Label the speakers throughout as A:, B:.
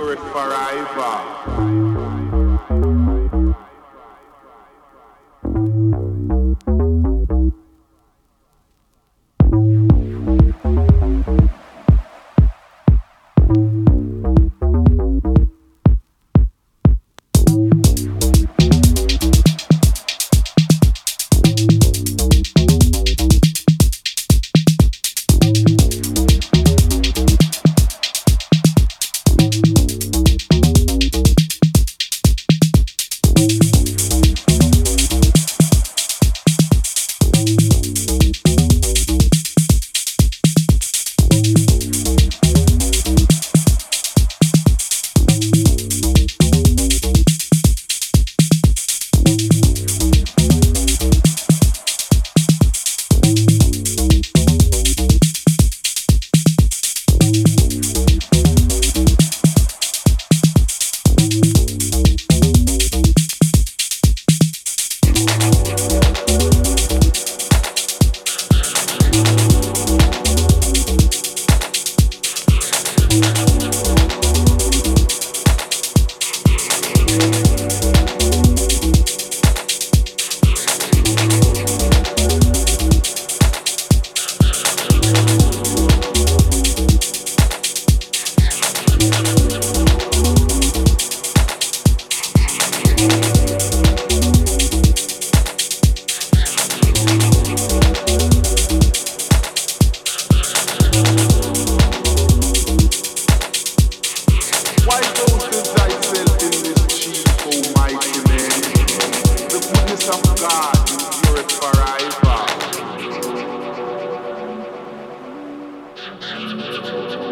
A: out. Thank you.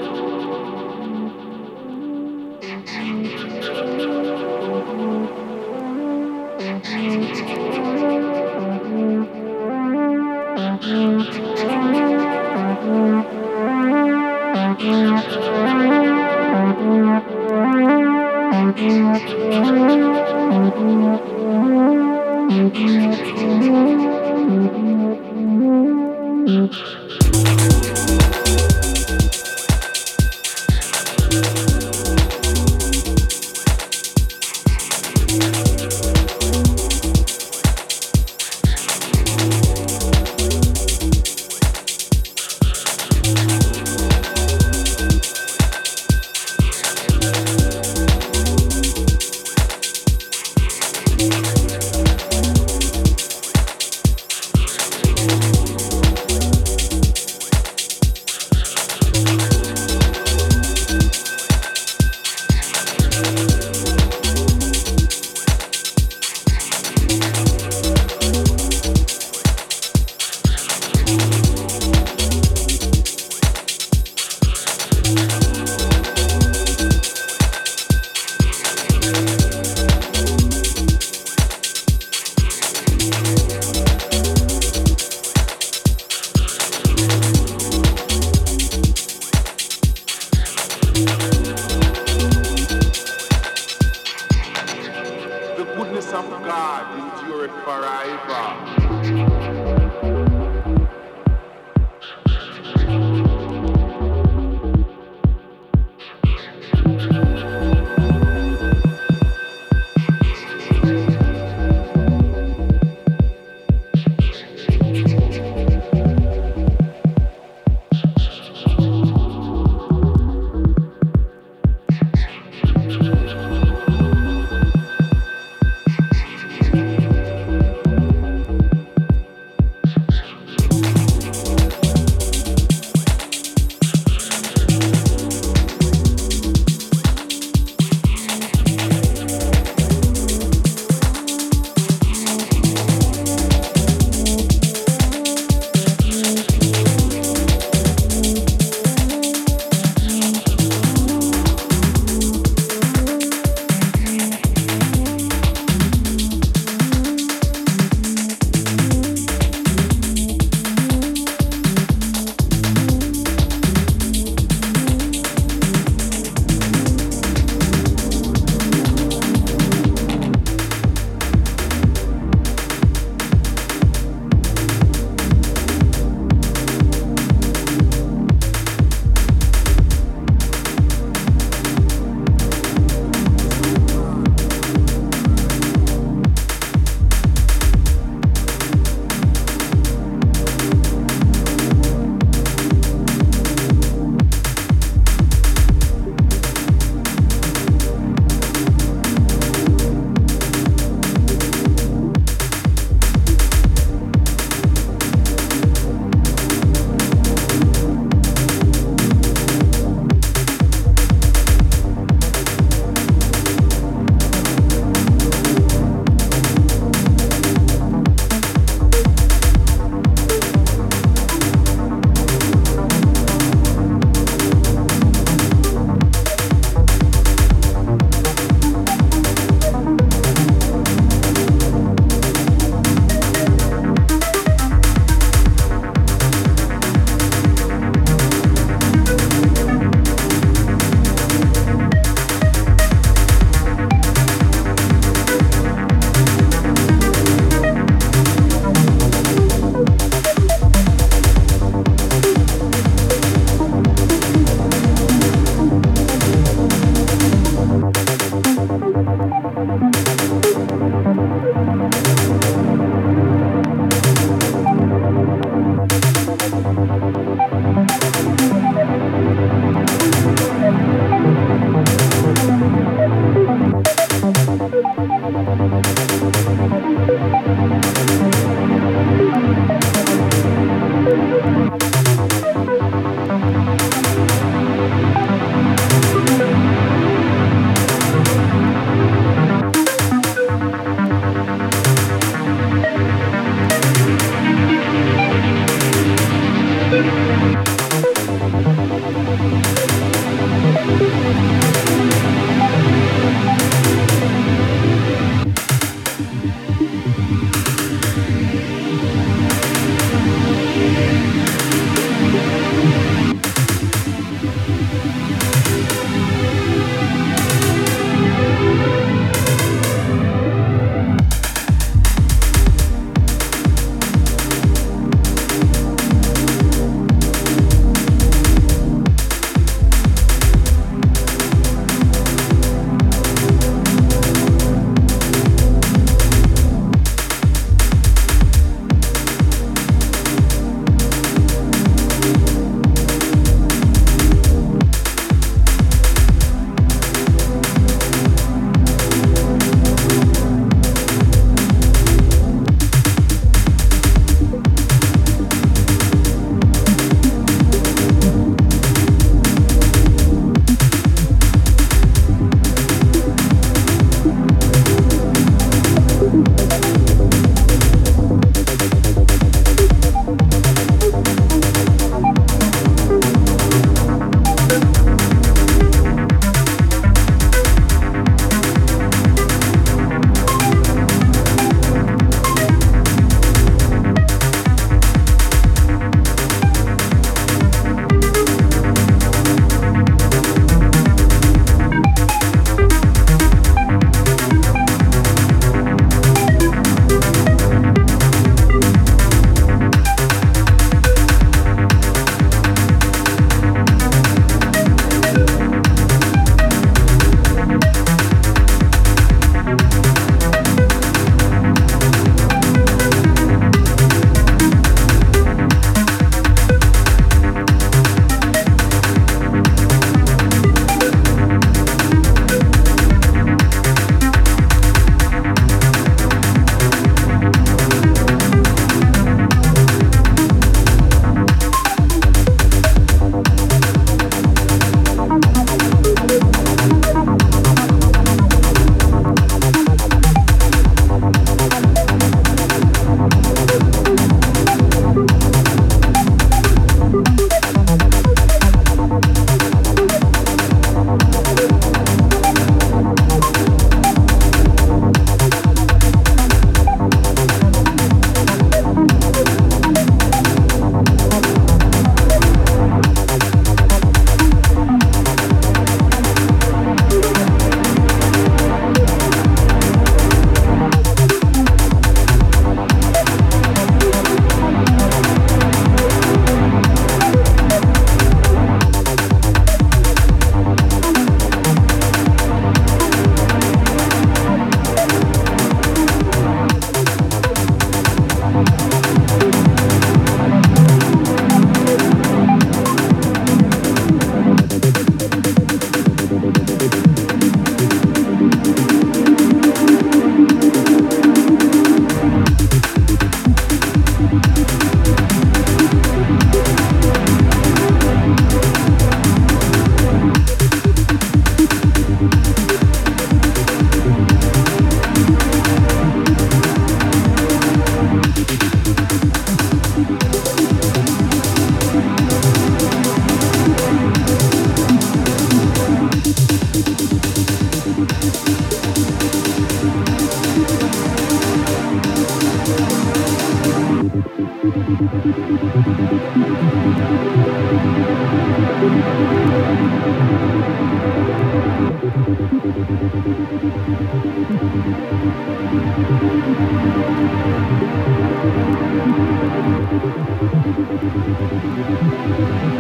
B: Thank you.